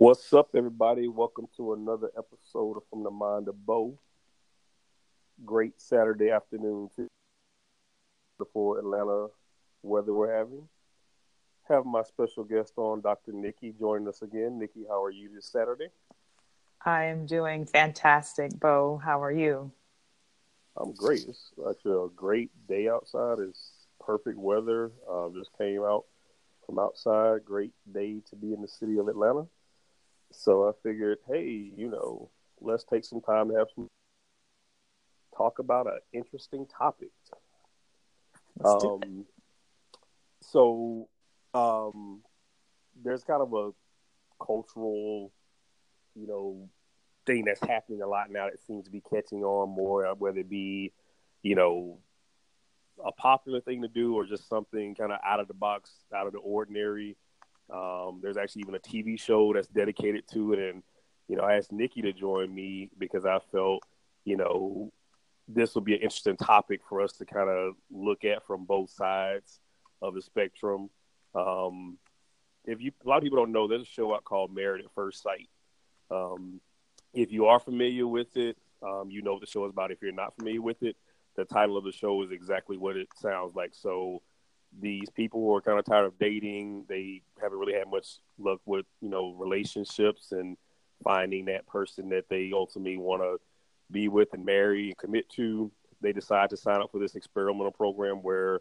What's up, everybody? Welcome to another episode of From the Mind of Bo. Great Saturday afternoon to for Atlanta weather we're having. Have my special guest on, Dr. Nikki, joining us again. Nikki, how are you this Saturday? I am doing fantastic, Bo. How are you? I'm great. It's actually a great day outside. It's perfect weather. Uh, just came out from outside. Great day to be in the city of Atlanta. So I figured, hey, you know, let's take some time to have some talk about an interesting topic. Um, so um, there's kind of a cultural, you know, thing that's happening a lot now that seems to be catching on more, uh, whether it be, you know, a popular thing to do or just something kind of out of the box, out of the ordinary. Um, there's actually even a TV show that's dedicated to it, and you know, I asked Nikki to join me because I felt, you know, this will be an interesting topic for us to kind of look at from both sides of the spectrum. Um, if you, a lot of people don't know, there's a show out called Married at First Sight. Um, if you are familiar with it, um, you know what the show is about. If you're not familiar with it, the title of the show is exactly what it sounds like. So these people who are kind of tired of dating, they haven't really had much luck with you know relationships and finding that person that they ultimately want to be with and marry and commit to. They decide to sign up for this experimental program where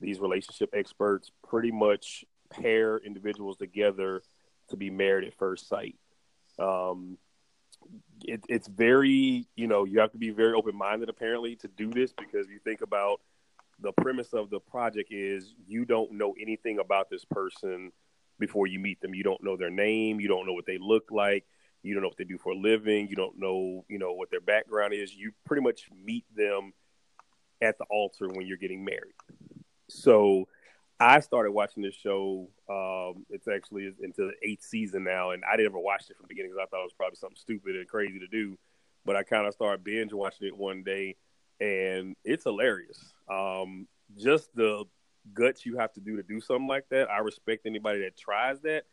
these relationship experts pretty much pair individuals together to be married at first sight. Um, it, it's very, you know, you have to be very open minded apparently to do this because you think about the premise of the project is you don't know anything about this person before you meet them. You don't know their name, you don't know what they look like, you don't know what they do for a living, you don't know, you know, what their background is. You pretty much meet them at the altar when you're getting married. So I started watching this show. Um, it's actually into the eighth season now, and I didn't ever watch it from the beginning because I thought it was probably something stupid and crazy to do. But I kind of started binge watching it one day, and it's hilarious. Um, just the guts you have to do to do something like that. I respect anybody that tries that.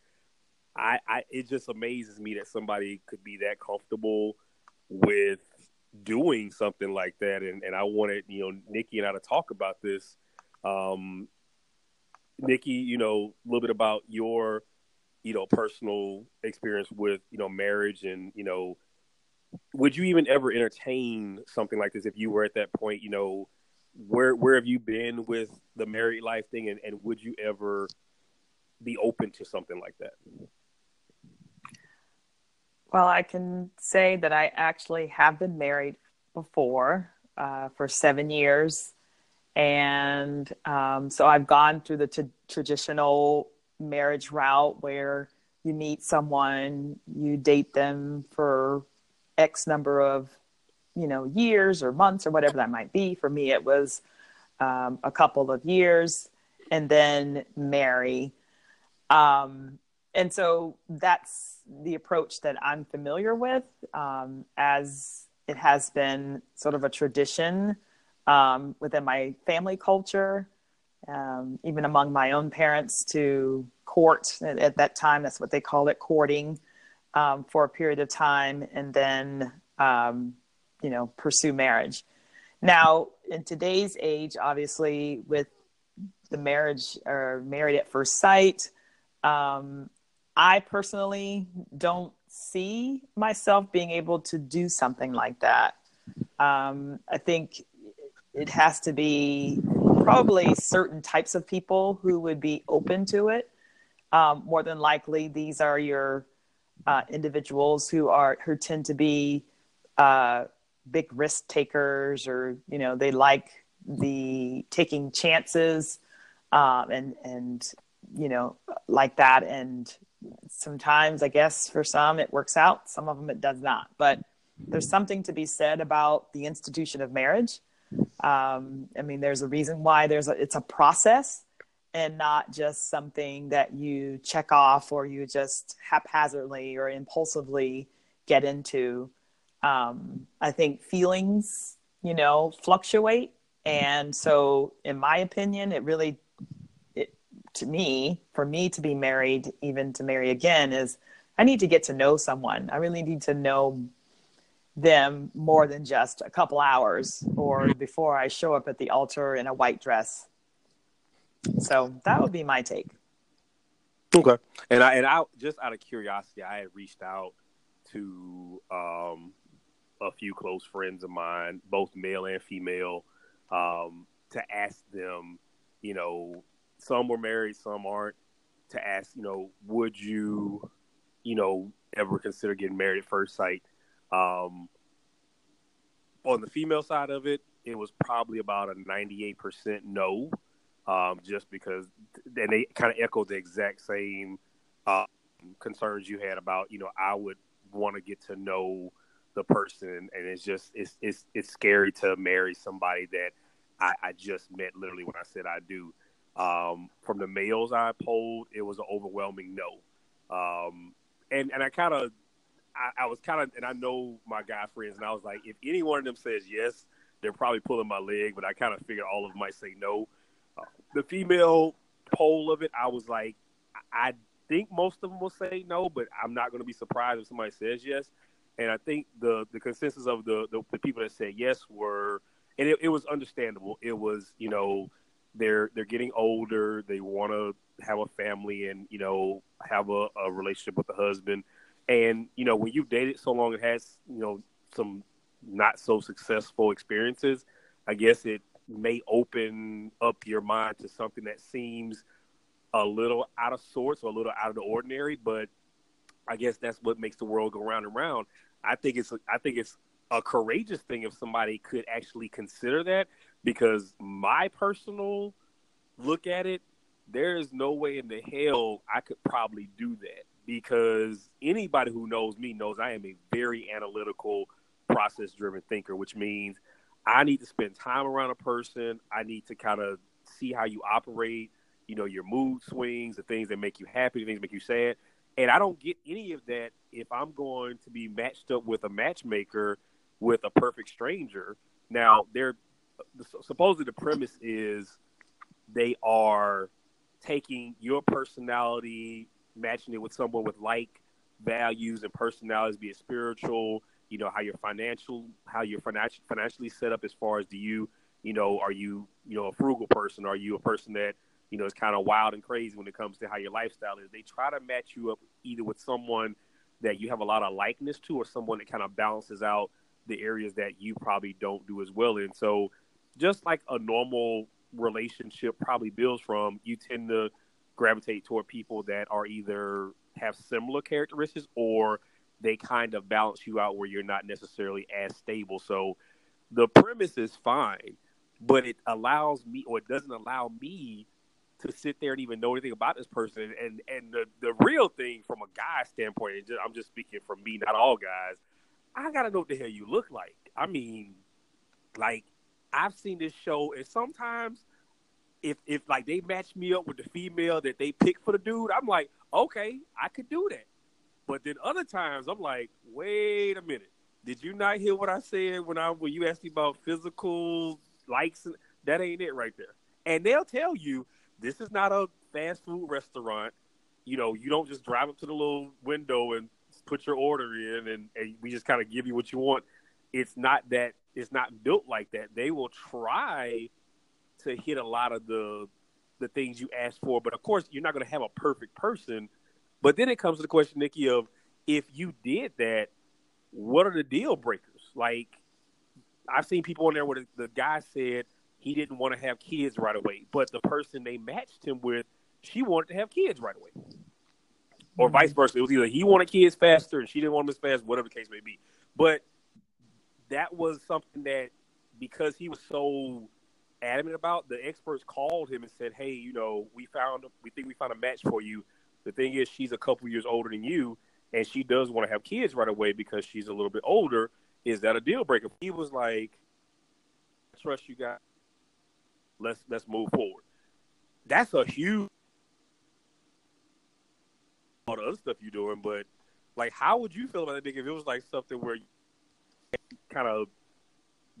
I, I it just amazes me that somebody could be that comfortable with doing something like that. And, and I wanted, you know, Nikki and I to talk about this. Um, Nikki, you know, a little bit about your, you know, personal experience with, you know, marriage and, you know, would you even ever entertain something like this if you were at that point, you know, where where have you been with the married life thing and, and would you ever be open to something like that? Well, I can say that I actually have been married before uh, for seven years. And um, so I've gone through the t- traditional marriage route where you meet someone, you date them for X number of, you know, years or months or whatever that might be. For me, it was um, a couple of years and then marry. Um, and so that's the approach that I'm familiar with, um, as it has been sort of a tradition um, within my family culture, um, even among my own parents, to court at, at, that time. That's what they called it, courting, um, for a period of time, and then um, you know pursue marriage. Now, in today's age, obviously, with the marriage or married at first sight, um, I personally don't see myself being able to do something like that. Um, I think it has to be probably certain types of people who would be open to it. Um, more than likely, these are your uh, individuals who are who tend to be uh, big risk takers, or you know, they like the taking chances um, and and you know like that. And sometimes i guess for some it works out some of them it does not. But there's something to be said about the institution of marriage. Um, i mean there's a reason why there's a it's a process and not just something that you check off or you just haphazardly or impulsively get into um, i think feelings you know fluctuate and so in my opinion it really it, to me, for me to be married, even to marry again, is I need to get to know someone. I really need to know them more than just a couple hours or before I show up at the altar in a white dress. So that would be my take. Okay. And I and I just out of curiosity, I had reached out to um, a few close friends of mine, both male and female, um, to ask them, you know, some were married, some aren't, to ask, you know, would you, you know, ever consider getting married at first sight? Um, on the female side of it, it was probably about a 98% no, um, just because, and they kind of echoed the exact same uh, concerns you had about, you know, I would want to get to know the person, and it's just it's it's it's scary to marry somebody that I, I just met literally when I said I do. Um, from the males I polled, it was an overwhelming no, um, and and I kind of I, I, was kind of and I know my guy friends, and I was like, if any one of them says yes, they're probably pulling my leg, but I kind of figured all of them might say no. The female poll of it, I was like, I think most of them will say no, but I'm not going to be surprised if somebody says yes. And I think the the consensus of the the, the people that said yes were, and it, it was understandable. It was you know they're they're getting older. They want to have a family and you know have a, a relationship with the husband. And you know when you've dated so long, it has you know some not so successful experiences. I guess it may open up your mind to something that seems a little out of sorts or a little out of the ordinary, but I guess that's what makes the world go round and round. I think it's I think it's a courageous thing if somebody could actually consider that because my personal look at it, there is no way in the hell I could probably do that because anybody who knows me knows I am a very analytical, process driven thinker, which means I need to spend time around a person. I need to kind of see how you operate, you know, your mood swings, the things that make you happy, the things that make you sad. And I don't get any of that if I'm going to be matched up with a matchmaker with a perfect stranger. Now, they're supposedly the premise is they are taking your personality, matching it with someone with like values and personalities, be it spiritual, you know, how you're financial, how you're financially financially set up as far as do you, you know, are you, you know, a frugal person? Are you a person that you know, is kind of wild and crazy when it comes to how your lifestyle is. They try to match you up either with someone that you have a lot of likeness to or someone that kind of balances out the areas that you probably don't do as well in. So just like a normal relationship probably builds from, you tend to gravitate toward people that are either have similar characteristics or they kind of balance you out where you're not necessarily as stable. So the premise is fine, but it allows me or it doesn't allow me to sit there and even know anything about this person. And and the, the real thing from a guy standpoint, and just, I'm just speaking from me, not all guys. I gotta know what the hell you look like. I mean, like I've seen this show, and sometimes if if like they match me up with the female that they pick for the dude, I'm like, okay, I could do that. But then other times I'm like, wait a minute, did you not hear what I said when I when you asked me about physical likes? That ain't it right there. And they'll tell you this is not a fast food restaurant. You know, you don't just drive up to the little window and put your order in and, and we just kind of give you what you want. It's not that it's not built like that. They will try to hit a lot of the the things you ask for, but of course you're not going to have a perfect person. But then it comes to the question, Nikki, of if you did that, what are the deal breakers? Like I've seen people on there where the, the guy said, he didn't want to have kids right away, but the person they matched him with, she wanted to have kids right away. Or mm-hmm. vice versa. It was either he wanted kids faster and she didn't want them as fast, whatever the case may be. But that was something that because he was so adamant about, the experts called him and said, Hey, you know, we found we think we found a match for you. The thing is she's a couple years older than you and she does want to have kids right away because she's a little bit older. Is that a deal breaker? He was like, Trust you guys let's let's move forward. That's a huge all the other stuff you're doing, but like, how would you feel about that if it was like something where you kind of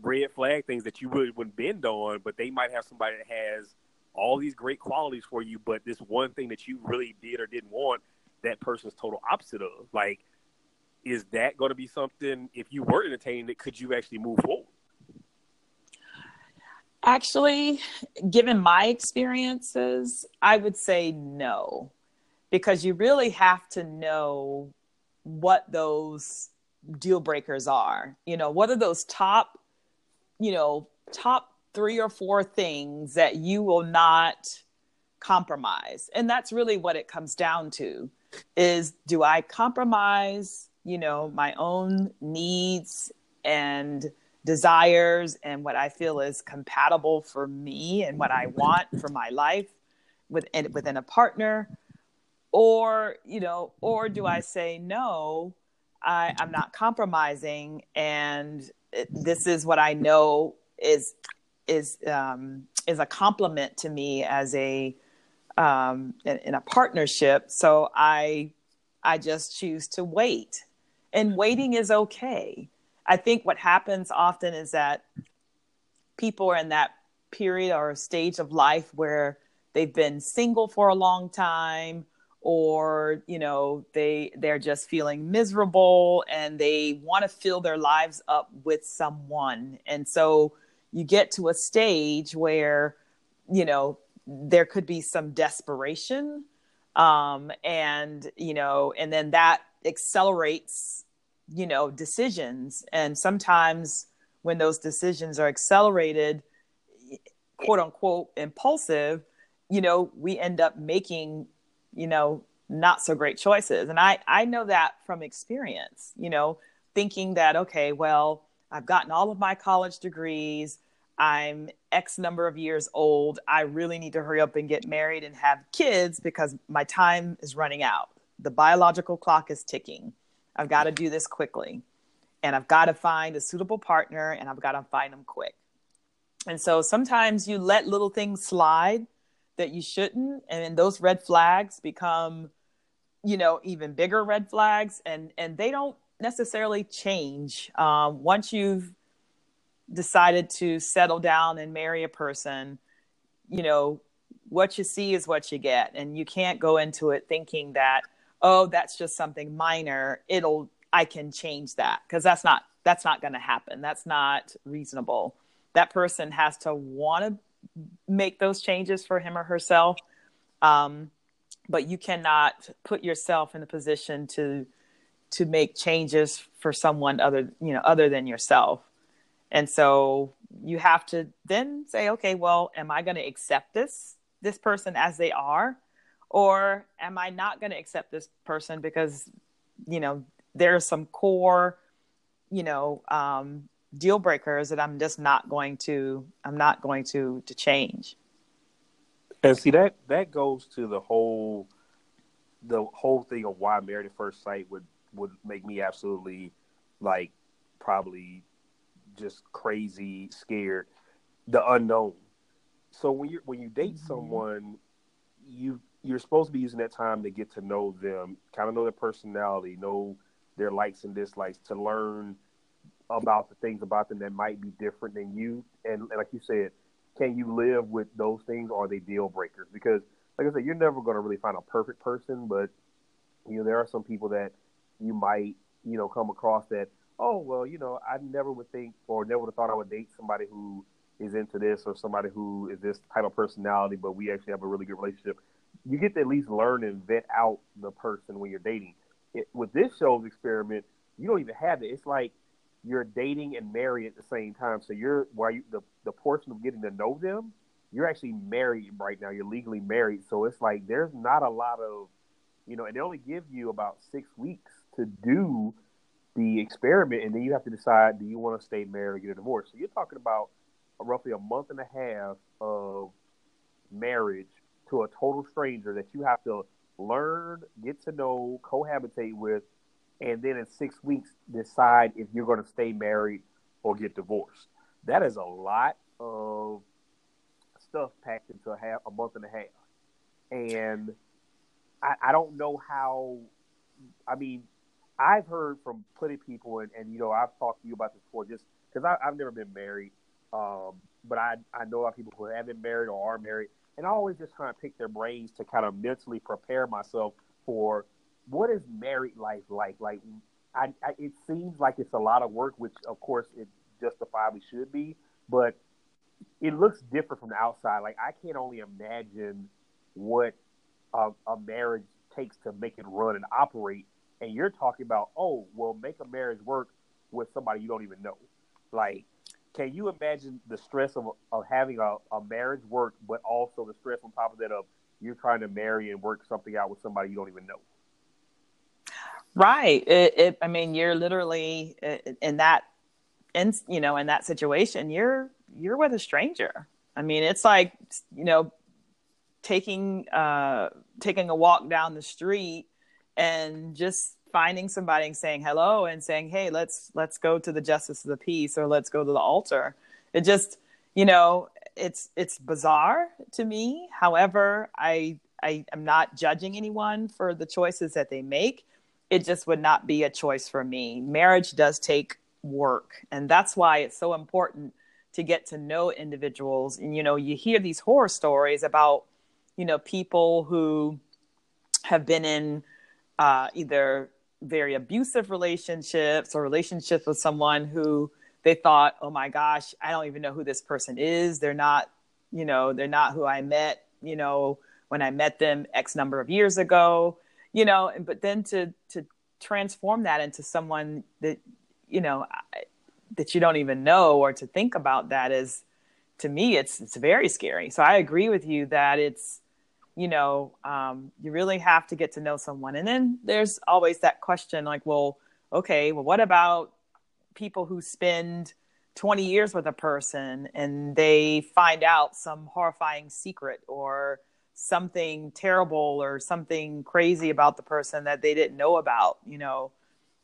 red flag things that you would wouldn't bend on, but they might have somebody that has all these great qualities for you, but this one thing that you really did or didn't want, that person's total opposite of. Like, is that going to be something? If you were entertaining it, could you actually move forward? Actually, given my experiences, I would say no, because you really have to know what those deal breakers are. You know, what are those top, you know, top three or four things that you will not compromise? And that's really what it comes down to is do I compromise, you know, my own needs and desires and what I feel is compatible for me and what I want for my life within within a partner or you know or do I say no I, I'm not compromising and this is what I know is is um, is a complement to me as a um, in, in a partnership. So I I just choose to wait. And waiting is okay. I think what happens often is that people are in that period or stage of life where they've been single for a long time or you know they they're just feeling miserable and they want to fill their lives up with someone. And so you get to a stage where you know there could be some desperation um and you know and then that accelerates you know decisions. And sometimes when those decisions are accelerated quote unquote impulsive you know we end up making you know not so great choices. And i i know that from experience you know thinking that okay well i've gotten all of my college degrees i'm x number of years old i really need to hurry up and get married and have kids because my time is running out the biological clock is ticking I've got to do this quickly. And I've got to find a suitable partner and I've got to find them quick. And so sometimes you let little things slide that you shouldn't. And those red flags become, you know, even bigger red flags. And, and they don't necessarily change. Um, once you've decided to settle down and marry a person, you know, what you see is what you get. And you can't go into it thinking that, oh that's just something minor it'll i can change that because that's not that's not going to happen that's not reasonable that person has to want to make those changes for him or herself um, but you cannot put yourself in a position to to make changes for someone other you know other than yourself and so you have to then say okay well am i going to accept this this person as they are or am I not going to accept this person because, you know, there's some core, you know, um, deal breakers that I'm just not going to, I'm not going to, to change. And see that, that goes to the whole, the whole thing of why married at first sight would, would make me absolutely like probably just crazy scared the unknown so when you when you date mm-hmm. someone you you're supposed to be using that time to get to know them, kind of know their personality, know their likes and dislikes, to learn about the things about them that might be different than you. And, and like you said, can you live with those things or are they deal breakers? Because, like I said, you're never going to really find a perfect person, but you know there are some people that you might you know come across that oh well you know I never would think or never would have thought I would date somebody who is into this or somebody who is this type of personality, but we actually have a really good relationship you get to at least learn and vet out the person when you're dating. It, with this show's experiment, you don't even have it. It's like you're dating and married at the same time. So you're while you the the portion of getting to know them, you're actually married right now. You're legally married. So it's like there's not a lot of, you know, and they only give you about six weeks to do the experiment, and then you have to decide do you want to stay married or get a divorce. So you're talking about roughly a month and a half of marriage to a total stranger that you have to learn, get to know, cohabitate with, and then in six weeks decide if you're going to stay married or get divorced. That is a lot of stuff packed into a half a month and a half, and I, I don't know how. I mean, I've heard from plenty of people, and, and you know, I've talked to you about this before, just because I've never been married, um, but I I know a lot of people who have been married or are married, and I always just kind of pick their brains to kind of mentally prepare myself for what is married life like? Like, I, I, it seems like it's a lot of work, which of course it justifiably should be, but it looks different from the outside. Like, I can't only imagine what a, a marriage takes to make it run and operate. And you're talking about, oh, well, make a marriage work with somebody you don't even know. Like, can you imagine the stress of, of having a, a marriage work, but also the stress on top of that of you're trying to marry and work something out with somebody you don't even know? Right. It, it, I mean, you're literally in that, in you know, in that situation, you're you're with a stranger. I mean, it's like you know, taking uh, taking a walk down the street and just finding somebody and saying hello and saying, "Hey, let's let's go to the justice of the peace or let's go to the altar." It just, you know, it's it's bizarre to me. However, I I am not judging anyone for the choices that they make. It just would not be a choice for me. Marriage does take work, and that's why it's so important to get to know individuals. And you know, you hear these horror stories about, you know, people who have been in uh, either very abusive relationships or relationships with someone who they thought, oh my gosh, I don't even know who this person is. They're not, you know, they're not who I met, you know, when I met them X number of years ago, you know, and, but then to, to transform that into someone that, you know, that you don't even know or to think about that is, to me, it's, it's very scary. So I agree with you that it's, you know, um, you really have to get to know someone. And then there's always that question like, well, okay, well, what about people who spend 20 years with a person and they find out some horrifying secret or something terrible or something crazy about the person that they didn't know about, you know?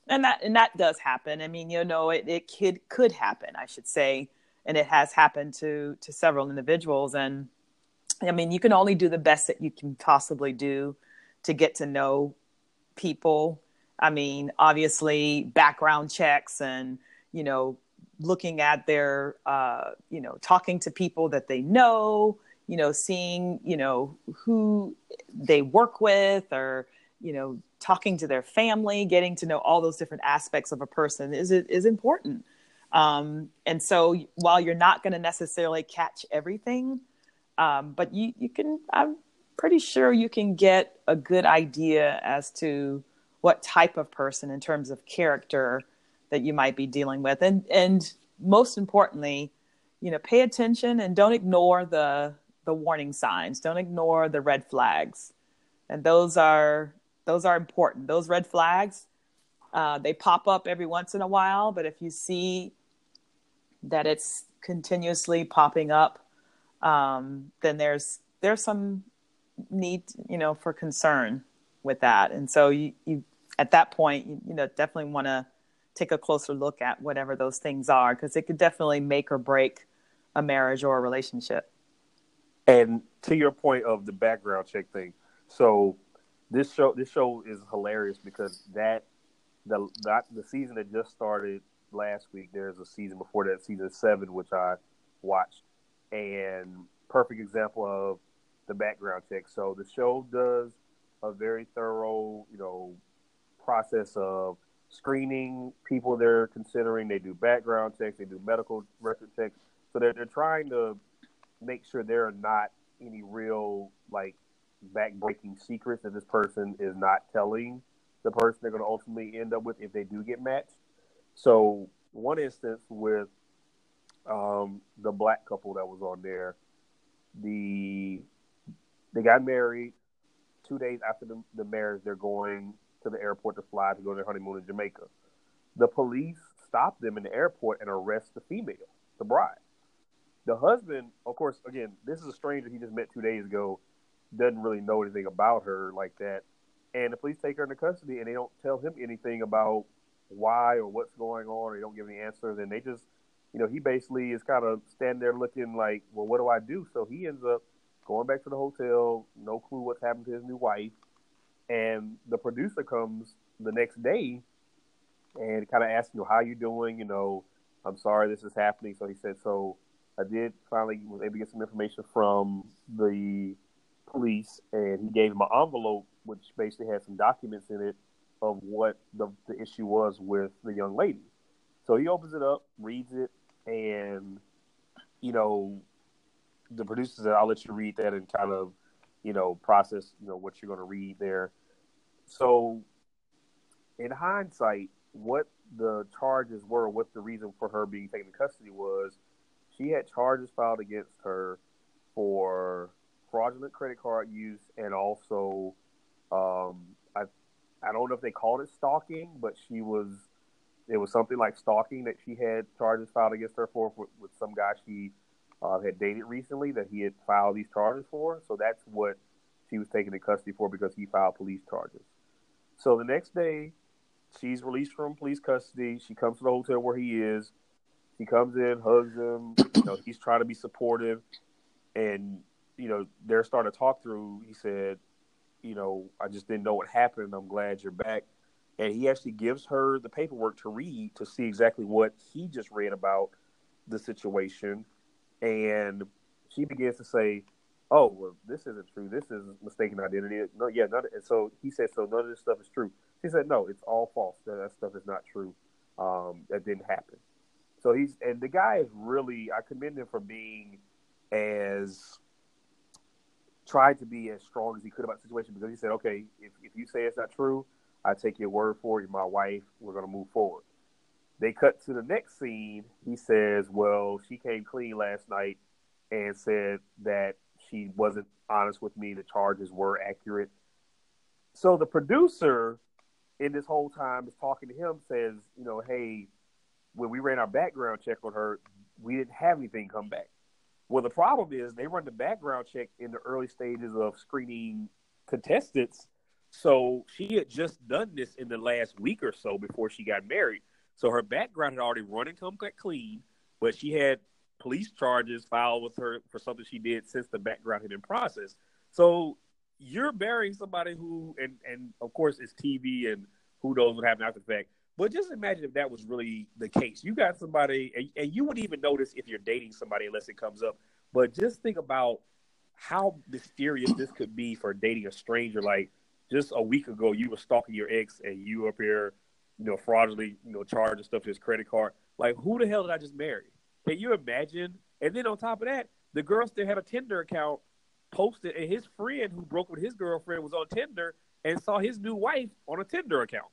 And that and that does happen. I mean, you know, it, it could could happen, I should say. And it has happened to to several individuals. And I mean, you can only do the best that you can possibly do to get to know people. I mean, obviously, background checks and, you know, looking at their, uh, you know, talking to people that they know, you know, seeing, you know, who they work with or, you know, talking to their family, getting to know all those different aspects of a person is, is important. Um, and so while you're not going to necessarily catch everything, um, but you, you can, I'm pretty sure you can get a good idea as to what type of person in terms of character that you might be dealing with. And, and most importantly, you know, pay attention and don't ignore the, the warning signs. Don't ignore the red flags. And those are, those are important. Those red flags, uh, they pop up every once in a while, but if you see that it's continuously popping up, um, then there's there's some need you know for concern with that. And so you, you at that point you, you know definitely want to take a closer look at whatever those things are because it could definitely make or break a marriage or a relationship. And to your point of the background check thing so this show this show is hilarious because that the that, the season that just started last week there's a season before that season seven which i watched and perfect example of the background check. So the show does a very thorough, you know, process of screening people they're considering. They do background checks, they do medical record checks. So they're they're trying to make sure there are not any real like backbreaking secrets that this person is not telling the person they're going to ultimately end up with if they do get matched. So one instance with um, the black couple that was on there. The they got married. Two days after the, the marriage, they're going to the airport to fly to go to their honeymoon in Jamaica. The police stop them in the airport and arrest the female, the bride. The husband, of course, again, this is a stranger he just met two days ago, doesn't really know anything about her like that. And the police take her into custody and they don't tell him anything about why or what's going on, or they don't give any answers, and they just you know, he basically is kind of standing there looking like, well, what do I do? So he ends up going back to the hotel, no clue what's happened to his new wife. And the producer comes the next day and kind of asks, you know, how you doing? You know, I'm sorry this is happening. So he said, so I did finally was able to get some information from the police, and he gave him an envelope which basically had some documents in it of what the, the issue was with the young lady. So he opens it up, reads it, and you know, the producers. "I'll let you read that and kind of, you know, process, you know, what you're going to read there." So, in hindsight, what the charges were, what the reason for her being taken into custody was, she had charges filed against her for fraudulent credit card use and also, um, I, I don't know if they called it stalking, but she was, it was something like stalking that she had charges filed against her for with, with some guy she uh, had dated recently that he had filed these charges for. So that's what she was taken into custody for because he filed police charges. So the next day, she's released from police custody. She comes to the hotel where he is. She comes in, hugs him. You know, he's trying to be supportive, and you know they're starting to talk through. He said, "You know, I just didn't know what happened. I'm glad you're back." And he actually gives her the paperwork to read to see exactly what he just read about the situation. And she begins to say, "Oh, well, this isn't true. This is mistaken identity." No, yeah, none. And so he said, "So none of this stuff is true." She said, "No, it's all false. That, that stuff is not true. Um, that didn't happen." So he's and the guy is really. I commend him for being as tried to be as strong as he could about the situation because he said, "Okay, if, if you say it's not true, I take your word for it. You're my wife. We're going to move forward." They cut to the next scene. He says, "Well, she came clean last night and said that she wasn't honest with me. The charges were accurate." So the producer, in this whole time, is talking to him. Says, "You know, hey, when we ran our background check on her, we didn't have anything come back." Well, the problem is they run the background check in the early stages of screening contestants. So she had just done this in the last week or so before she got married. So her background had already run and come clean, but she had police charges filed with her for something she did since the background had been processed. So you're burying somebody who, and and of course it's TV and who knows what happened after the fact. But just imagine if that was really the case. You got somebody, and, and you wouldn't even notice if you're dating somebody unless it comes up. But just think about how mysterious this could be for dating a stranger. Like just a week ago, you were stalking your ex, and you up here you know, fraudulently, you know, charging stuff to his credit card. Like, who the hell did I just marry? Can you imagine? And then on top of that, the girl still had a Tinder account posted, and his friend who broke with his girlfriend was on Tinder and saw his new wife on a Tinder account.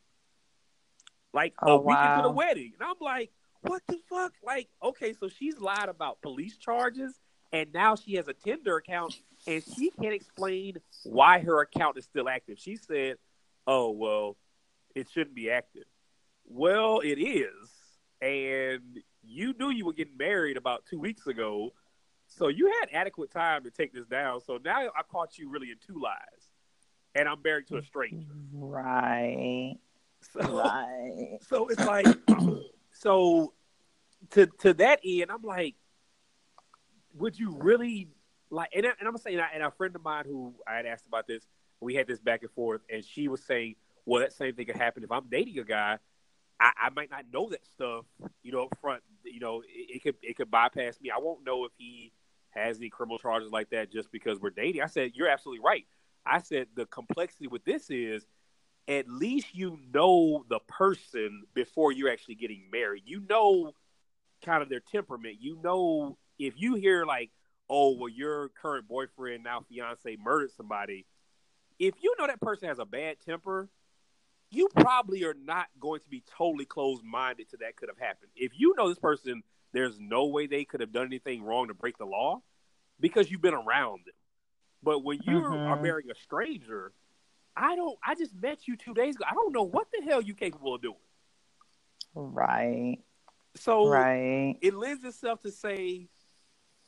Like Oh, a week into the wedding. And I'm like, what the fuck? Like, okay, so she's lied about police charges, and now she has a Tinder account, and she can't explain why her account is still active. She said, oh, well, it shouldn't be active. Well, it is, and you knew you were getting married about two weeks ago, so you had adequate time to take this down. So now I caught you really in two lies, and I'm married to a stranger. Right. So, Right. so it's like, so to to that end, I'm like, would you really like? And, I- and I'm saying, and a friend of mine who I had asked about this, we had this back and forth, and she was saying, well, that same thing could happen if I'm dating a guy. I, I might not know that stuff, you know, up front. You know, it, it could it could bypass me. I won't know if he has any criminal charges like that just because we're dating. I said, you're absolutely right. I said the complexity with this is at least you know the person before you're actually getting married. You know kind of their temperament. You know if you hear like, oh, well, your current boyfriend, now fiance, murdered somebody. If you know that person has a bad temper, you probably are not going to be totally closed minded to that could have happened. If you know this person, there's no way they could have done anything wrong to break the law because you've been around them. But when you are Mhm. marrying a stranger, I don't. I just met you two days ago. I don't know what the hell you capable of doing. Right. So Right. it lends itself to say,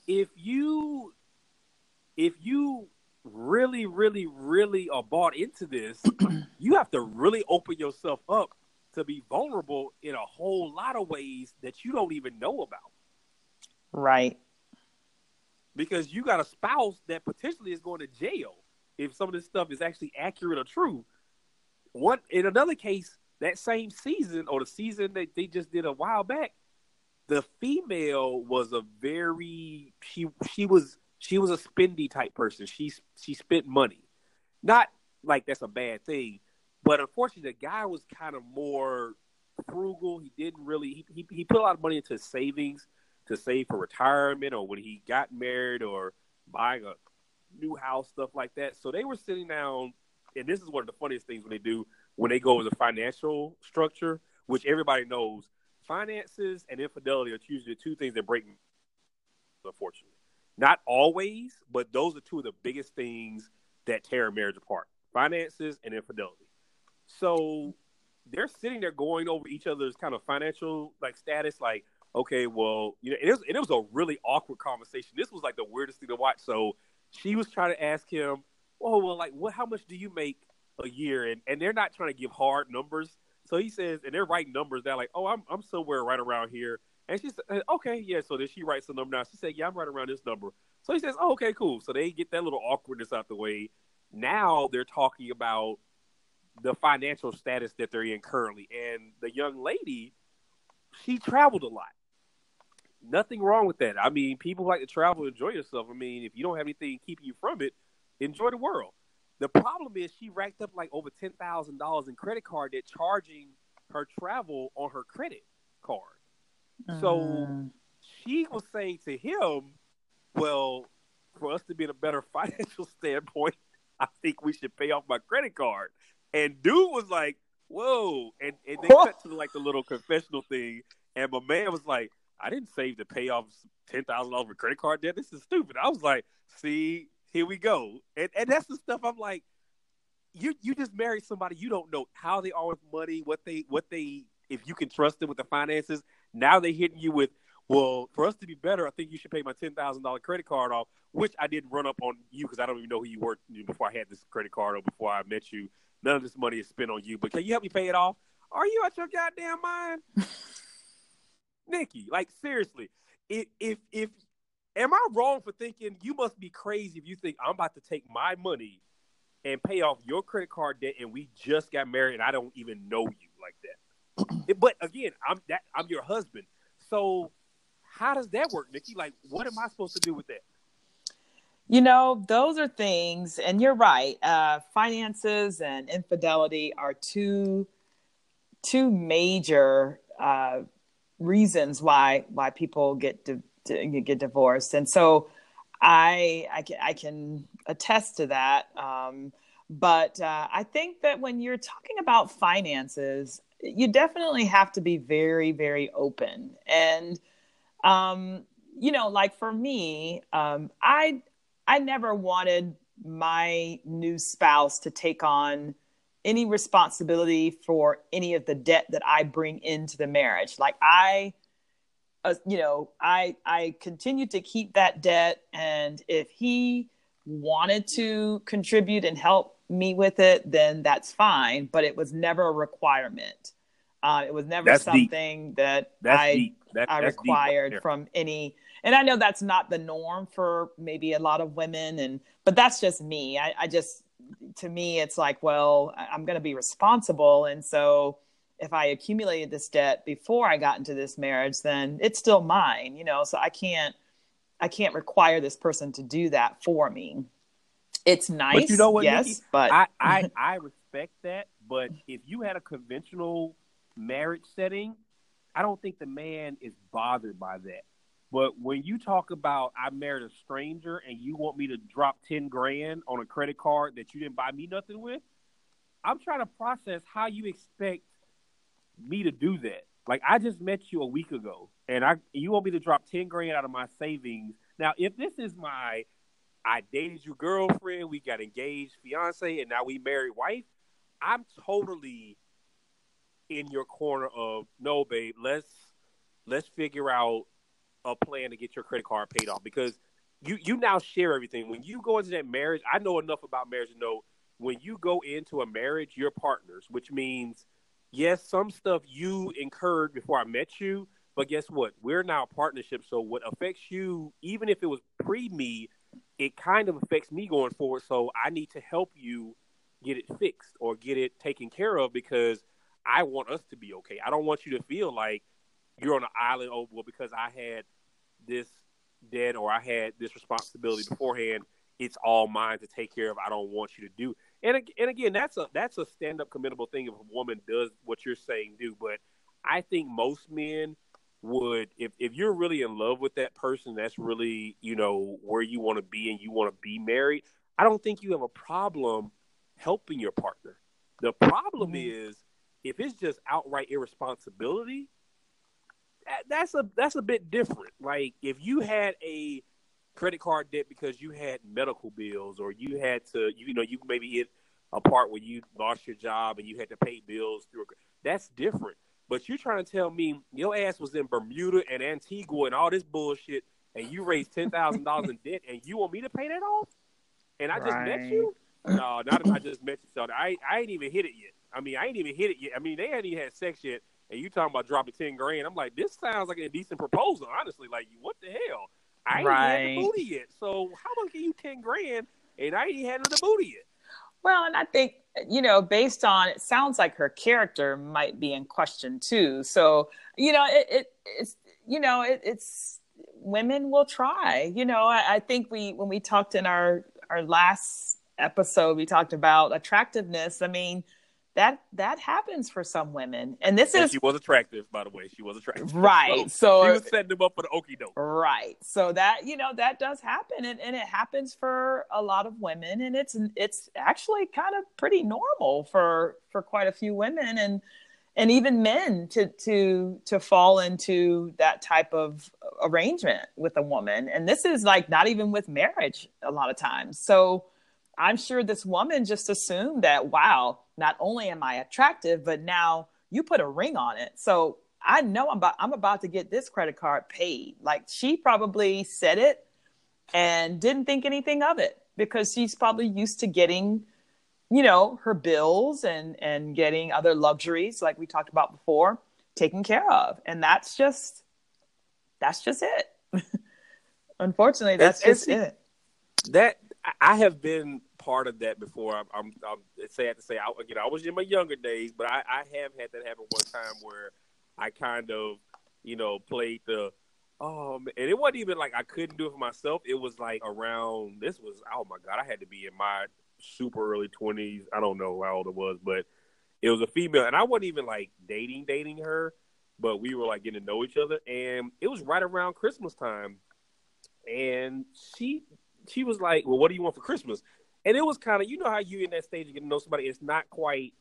if you, if you really, really, really are bought into this, you have to really open yourself up to be vulnerable in a whole lot of ways that you don't even know about. Right. because you got a spouse that potentially is going to jail if some of this stuff is actually accurate or true. One in another case, that same season or the season that they just did a while back, the female was a very she she was she was a spendy type person. She she spent money, not like that's a bad thing. But unfortunately, the guy was kind of more frugal. He didn't really he, he, he put a lot of money into savings to save for retirement or when he got married or buying a new house, stuff like that. So they were sitting down, and this is one of the funniest things when they do when they go over the financial structure, which everybody knows. Finances and infidelity are usually the two things that break, unfortunately. Not always, but those are two of the biggest things that tear a marriage apart finances and infidelity. So they're sitting there going over each other's kind of financial like status, like, okay, well, you know, it was, it was a really awkward conversation. This was like the weirdest thing to watch. So she was trying to ask him, oh, well, like, what, how much do you make a year? And, and they're not trying to give hard numbers. So he says, and they're writing numbers down, like, oh, I'm, I'm somewhere right around here. And she said, okay, yeah. So then she writes the number down. She said, yeah, I'm right around this number. So he says, oh, okay, cool. So they get that little awkwardness out the way. Now they're talking about the financial status that they're in currently. And the young lady, she traveled a lot. Nothing wrong with that. I mean, people like to travel, enjoy yourself. I mean, if you don't have anything keeping you from it, enjoy the world. The problem is she racked up like over ten thousand dollars in credit card debt, charging her travel on her credit card. So uh. she was saying to him, "Well, for us to be in a better financial standpoint, I think we should pay off my credit card." And dude was like, "Whoa!" And and they cut to like the little confessional thing, and my man was like, "I didn't save to pay off ten thousand dollars for credit card debt. This is stupid." I was like, "See, here we go," and and that's the stuff I'm like, you you just married somebody you don't know how they are with money, what they what they if you can trust them with the finances. Now they're hitting you with, well, for us to be better, I think you should pay my ten thousand dollar credit card off, which I didn't run up on you because I don't even know who you were before I had this credit card or before I met you. None of this money is spent on you, but can you help me pay it off? Are you out your goddamn mind, Nikki? Like seriously, if if if am I wrong for thinking you must be crazy if you think I'm about to take my money and pay off your credit card debt and we just got married and I don't even know you like that? but again, I'm that I'm your husband. So how does that work, Nikki? Like what am I supposed to do with that? You know, those are things, and you're right. Uh, finances and infidelity are two two major uh, reasons why why people get to, get divorced, and so I I can, I can attest to that. Um, but uh, I think that when you're talking about finances, you definitely have to be very very open and. Um, you know, like for me, um, I I never wanted my new spouse to take on any responsibility for any of the debt that I bring into the marriage. Like I, uh, you know, I I continued to keep that debt, and if he wanted to contribute and help me with it, then that's fine. But it was never a requirement. Uh, it was never that's something deep. that that's I that, I required from any and I know that's not the norm for maybe a lot of women, and but that's just me. I, I just to me, it's like, well, I'm going to be responsible, and so if I accumulated this debt before I got into this marriage, then it's still mine, you know. So I can't, I can't require this person to do that for me. It's nice, but you know what, yes, Nikki? but I, I, I respect that. But if you had a conventional marriage setting, I don't think the man is bothered by that. But when you talk about I married a stranger and you want me to drop ten grand on a credit card that you didn't buy me nothing with, I'm trying to process how you expect me to do that. Like I just met you a week ago, and I you want me to drop ten grand out of my savings. Now, if this is my I dated your girlfriend, we got engaged, fiance, and now we married wife, I'm totally in your corner of no, babe. Let's let's figure out a plan to get your credit card paid off because you you now share everything. When you go into that marriage, I know enough about marriage to know when you go into a marriage, you're partners, which means yes, some stuff you incurred before I met you, but guess what? We're now a partnership. So what affects you, even if it was pre me, it kind of affects me going forward. So I need to help you get it fixed or get it taken care of because I want us to be okay. I don't want you to feel like you're on an island. Oh, well, because I had this debt or I had this responsibility beforehand, it's all mine to take care of. I don't want you to do. And and again, that's a that's a stand up commendable thing if a woman does what you're saying do. But I think most men would if if you're really in love with that person, that's really you know where you want to be and you want to be married. I don't think you have a problem helping your partner. The problem mm-hmm. is if it's just outright irresponsibility. That, that's a that's a bit different. Like if you had a credit card debt because you had medical bills or you had to you, you know you maybe hit a part where you lost your job and you had to pay bills through that's different. But you're trying to tell me your ass was in bermuda and antigua and all this bullshit and you raised $10000 in debt and you want me to pay that off? And i just right. met you? No not if i just met you so i, I ain't even hit it yet. I mean i ain't even hit it yet. I mean they hadn't even had sex yet and you talking about dropping 10 grand. I'm like this sounds like a decent proposal honestly. Like what the hell I ain't right. had the booty yet. So how about give you ten grand and I ain't had the booty yet? Well, and I think you know, based on it sounds like her character might be in question too. So you know, it, it it's you know, it, it's women will try. You know, I, I think we when we talked in our our last episode, we talked about attractiveness. I mean that that happens for some women. And this and is she was attractive by the way. She was attractive. Right. So, so she was setting them up for the okey doke. Right. So that you know that does happen. And, and it happens for a lot of women. And it's it's actually kind of pretty normal for for quite a few women and and even men to to to fall into that type of arrangement with a woman. And this is like not even with marriage a lot of times. So i'm sure this woman just assumed that wow not only am I attractive, but now you put a ring on it. So I know I'm about I'm about to get this credit card paid. Like she probably said it and didn't think anything of it because she's probably used to getting you know her bills and and getting other luxuries like we talked about before taken care of and that's just that's just it unfortunately that's just it that i have been part of that before. I'm, I'm, I'm sad to say, I, I was in my younger days, but I, I have had that happen one time where I kind of, you know, played the, um, and it wasn't even like I couldn't do it for myself. It was like around, this was, oh my God, I had to be in my super early 20s. I don't know how old it was, but it was a female, and I wasn't even like dating, dating her, but we were like getting to know each other. And it was right around Christmas time. And she she was like, "Well, what do you want for Christmas?" And it was kind of you know how you in that stage of getting to know somebody. It's not quite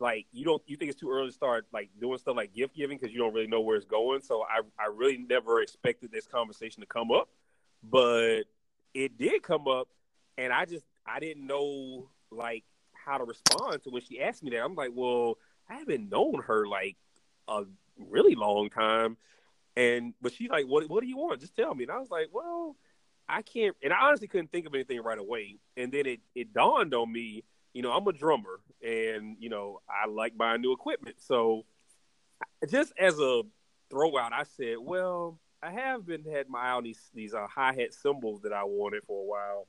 like you don't you think it's too early to start like doing stuff like gift giving because you don't really know where it's going. So I I really never expected this conversation to come up, but it did come up, and I just I didn't know like how to respond to when she asked me that. I'm like, well, I haven't known her like a really long time, and but she's like, what what do you want? Just tell me. And I was like, well I can't, and I honestly couldn't think of anything right away. And then it, it dawned on me, you know, I'm a drummer and, you know, I like buying new equipment. So just as a throwout, I said, well, I have been had my eye on these, these uh, hi hat cymbals that I wanted for a while.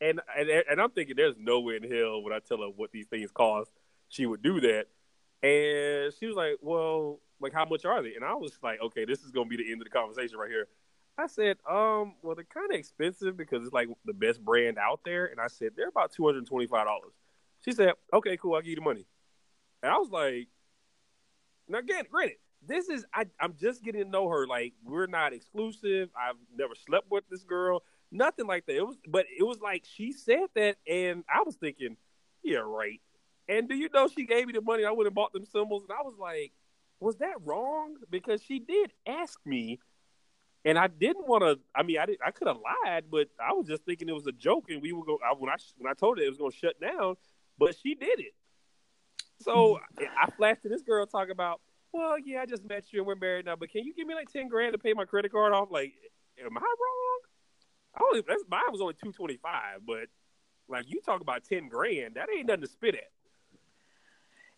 And, and and I'm thinking there's no way in hell when I tell her what these things cost, she would do that. And she was like, well, like how much are they? And I was like, okay, this is gonna be the end of the conversation right here. I said, um, well, they're kind of expensive because it's like the best brand out there. And I said, they're about $225. She said, okay, cool. I'll give you the money. And I was like, now again, granted, this is, I, I'm just getting to know her. Like, we're not exclusive. I've never slept with this girl. Nothing like that. It was, but it was like she said that. And I was thinking, yeah, right. And do you know she gave me the money? I would have bought them cymbals, And I was like, was that wrong? Because she did ask me and I didn't want to. I mean, I did, I could have lied, but I was just thinking it was a joke, and we were going. When I when I told her it was going to shut down, but she did it. So I flashed to this girl talking about, well, yeah, I just met you and we're married now, but can you give me like ten grand to pay my credit card off? Like, am I wrong? I only that's mine was only two twenty five, but like you talk about ten grand, that ain't nothing to spit at.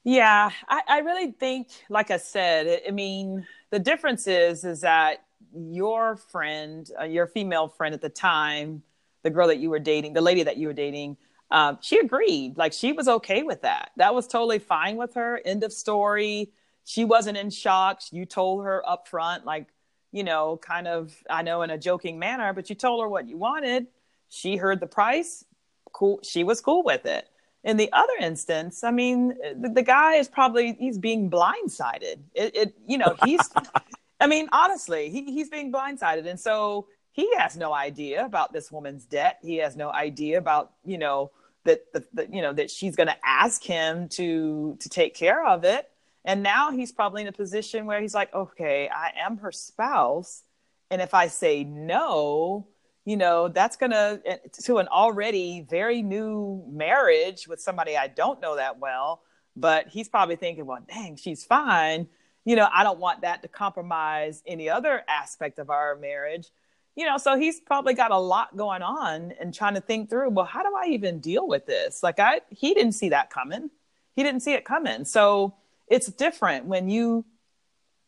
Yeah, I, I really think, like I said, I mean, the difference is is that your friend, uh, your female friend at the time, the girl that you were dating, the lady that you were dating, um, she agreed. Like she was okay with that. That was totally fine with her. End of story. She wasn't in shock. You told her up front, like, you know, kind of, I know in a joking manner, but you told her what you wanted. She heard the price. Cool. She was cool with it. in the other instance, I mean, the, the guy is probably he's being blindsided. It, it you know, he's I mean, honestly, he, he's being blindsided. And so he has no idea about this woman's debt. He has no idea about, you know, that the, you know that she's going to ask him to to take care of it. And now he's probably in a position where he's like, okay, I am her spouse, and if I say no, you know, that's going to eh, to an already very new marriage with somebody I don't know that well. But he's probably thinking, well, dang, she's fine you know, I don't want that to compromise any other aspect of our marriage. You know, so he's probably got a lot going on and trying to think through, well, how do I even deal with this? Like I he didn't see that coming. He didn't see it coming. So it's different when you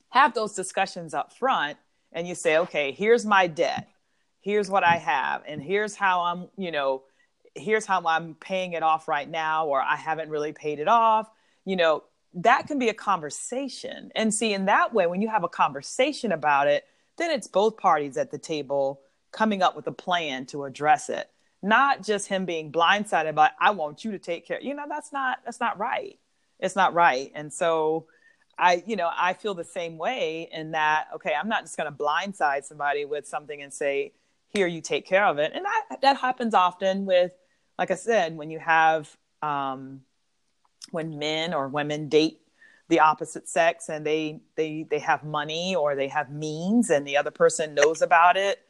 have those discussions up front and you say, okay, here's my debt. Here's what I have and here's how I'm, you know, here's how I'm paying it off right now or I haven't really paid it off. You know, that can be a conversation. And see, in that way, when you have a conversation about it, then it's both parties at the table coming up with a plan to address it. Not just him being blindsided by, I want you to take care. You know, that's not that's not right. It's not right. And so I, you know, I feel the same way in that, okay, I'm not just gonna blindside somebody with something and say, here, you take care of it. And that that happens often with, like I said, when you have um when men or women date the opposite sex and they they they have money or they have means and the other person knows about it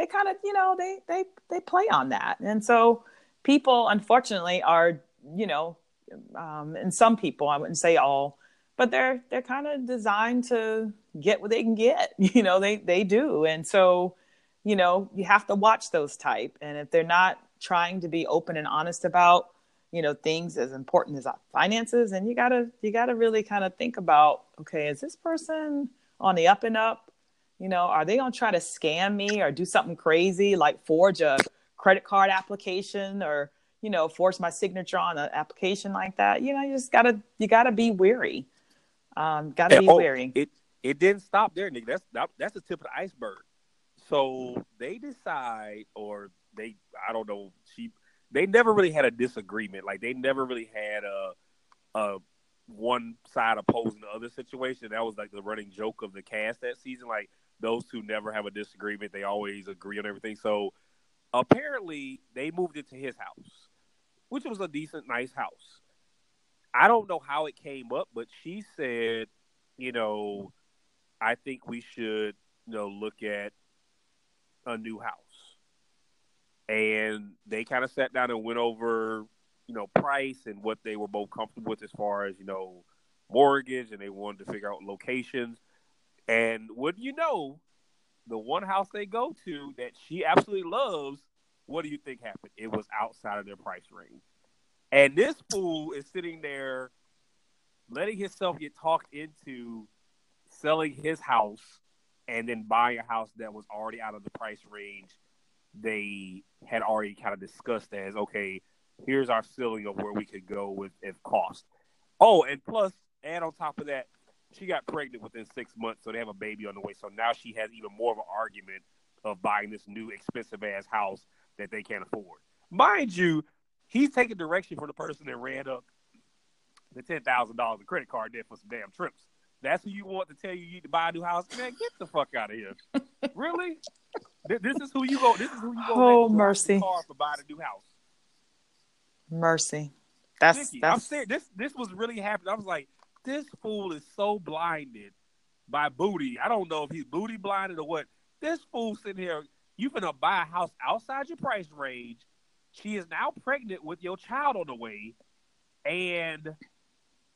they kind of you know they they they play on that. And so people unfortunately are you know um, and some people i wouldn't say all but they're they're kind of designed to get what they can get you know they they do. And so you know you have to watch those type. And if they're not trying to be open and honest about you know things as important as finances and you gotta you gotta really kind of think about okay is this person on the up and up? You know are they gonna try to scam me or do something crazy like forge a credit card application or you know force my signature on an application like that? You know you just gotta you gotta be weary um gotta be oh, wary. it it didn't stop there nick that's that, that's the tip of the iceberg. So they decide or they i don't know they never really had a disagreement. Like they never really had a a one side opposing the other situation. That was like the running joke of the cast that season. Like those two never have a disagreement. They always agree on everything. So apparently they moved into his house, which was a decent, nice house. I don't know how it came up, but she said, you know, I think we should, you know, look at a new house and they kind of sat down and went over, you know, price and what they were both comfortable with as far as you know mortgage, and they wanted to figure out locations. And would you know, the one house they go to that she absolutely loves, what do you think happened? It was outside of their price range, and this fool is sitting there, letting himself get talked into selling his house and then buying a house that was already out of the price range they had already kind of discussed as okay, here's our ceiling of where we could go with if cost. Oh, and plus, and on top of that, she got pregnant within six months, so they have a baby on the way. So now she has even more of an argument of buying this new expensive ass house that they can't afford. Mind you, he's taking direction from the person that ran up the ten thousand dollars in credit card debt for some damn trips. That's who you want to tell you you need to buy a new house. Man, get the fuck out of here. really? This is who you go. This is who you go. Oh mercy! Car for buying a new house. Mercy. That's Vicky, that's. I'm serious. This this was really happening. I was like, this fool is so blinded by booty. I don't know if he's booty blinded or what. This fool sitting here. You finna buy a house outside your price range. She is now pregnant with your child on the way, and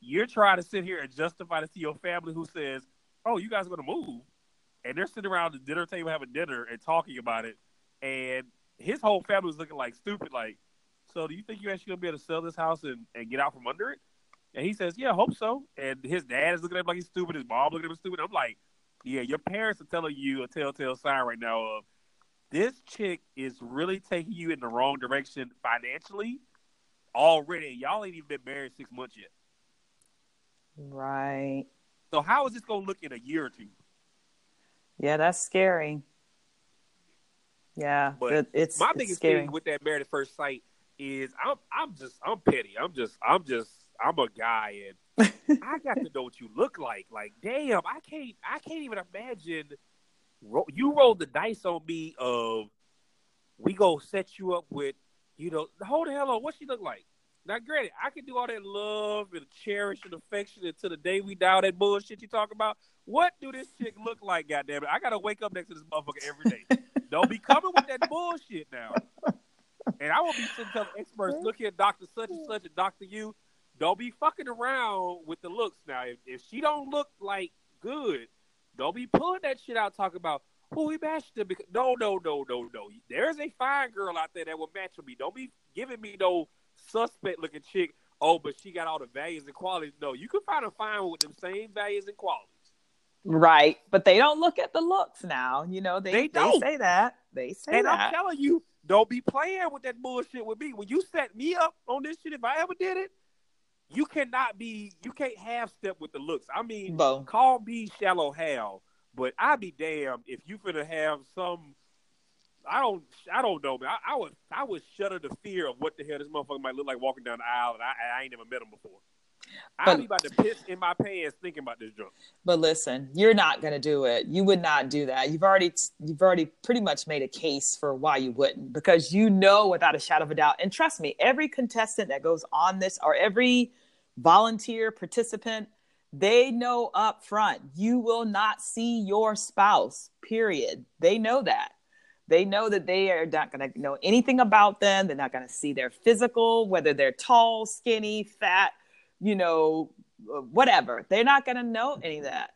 you're trying to sit here and justify this to your family who says, "Oh, you guys are going to move," and they're sitting around the dinner table having dinner and talking about it, and his whole family was looking like stupid. Like, so do you think you're actually going to be able to sell this house and, and get out from under it? And he says, "Yeah, I hope so." And his dad is looking at him like he's stupid. His mom looking at him stupid. I'm like, "Yeah, your parents are telling you a telltale sign right now of this chick is really taking you in the wrong direction financially already. Y'all ain't even been married six months yet." Right. So how is this going to look in a year or two? Yeah, that's scary. Yeah, but it's my biggest scary. thing with that married at first sight is I'm I'm just I'm petty. I'm just I'm just I'm a guy and I got to know what you look like. Like, damn, I can't I can't even imagine you rolled the dice on me of we go set you up with, you know, hold the hell on, what she look like? Now, granted, I can do all that love and cherish and affection until the day we die. That bullshit you talk about. What do this chick look like? Goddamn it! I gotta wake up next to this motherfucker every day. Don't be coming with that bullshit now. And I won't be some tell experts. Look at Doctor Such and Such and Doctor You. Don't be fucking around with the looks now. If, if she don't look like good, don't be pulling that shit out talking about who he matched her. Because no, no, no, no, no. There's a fine girl out there that will match with me. Don't be giving me no suspect looking chick. Oh, but she got all the values and qualities. No, you can find a fine with them same values and qualities. Right, but they don't look at the looks now. You know they they, they say that they say and that. I'm telling you, don't be playing with that bullshit with me. When you set me up on this shit, if I ever did it, you cannot be, you can't half step with the looks. I mean, Bo. call me shallow Hal, but I'd be damned if you finna have some. I don't, I don't know, man. I, I would, I would shudder the fear of what the hell this motherfucker might look like walking down the aisle, and I, I ain't never met him before. I'd be about to piss in my pants thinking about this drunk. But listen, you're not going to do it. You would not do that. You've already you've already pretty much made a case for why you wouldn't because you know without a shadow of a doubt. And trust me, every contestant that goes on this or every volunteer participant, they know up front you will not see your spouse. Period. They know that. They know that they are not going to know anything about them. They're not going to see their physical, whether they're tall, skinny, fat, you know, uh, whatever. They're not going to know any of that.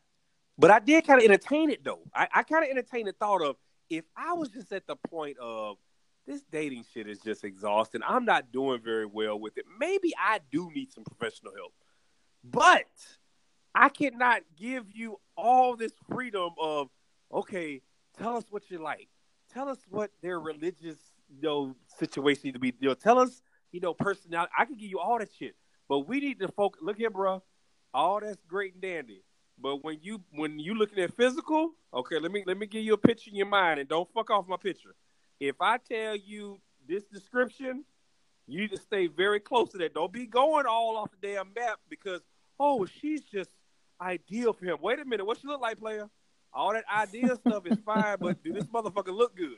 But I did kind of entertain it though. I, I kind of entertained the thought of if I was just at the point of this dating shit is just exhausting. I'm not doing very well with it. Maybe I do need some professional help. But I cannot give you all this freedom of, okay, tell us what you like. Tell us what their religious, you know, situation to be. You know, tell us, you know, personality. I can give you all that shit. But we need to focus. Look here, bro. All that's great and dandy. But when you when you looking at physical, okay, let me let me give you a picture in your mind, and don't fuck off my picture. If I tell you this description, you need to stay very close to that. Don't be going all off the damn map because oh, she's just ideal for him. Wait a minute, what she look like, player? All that idea stuff is fine, but do this motherfucker look good?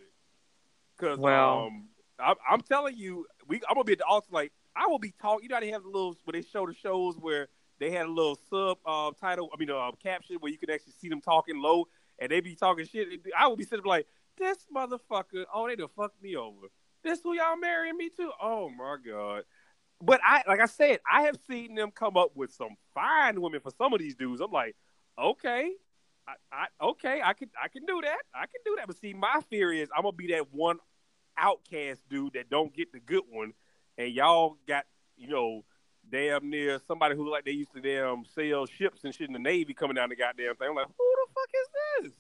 Because well, um, I, I'm telling you, we I'm gonna be at the altar like I will be talking. You know, they have the little where they show the shows where they had a little sub uh, title. I mean, uh, caption where you could actually see them talking low, and they be talking shit. I would be sitting like, this motherfucker. Oh, they done fucked me over. This who y'all marrying me to? Oh my god. But I, like I said, I have seen them come up with some fine women for some of these dudes. I'm like, okay, I, I okay, I can, I can do that. I can do that. But see, my fear is I'm gonna be that one outcast dude that don't get the good one and y'all got you know damn near somebody who like they used to damn sail ships and shit in the Navy coming down the goddamn thing. I'm like, who the fuck is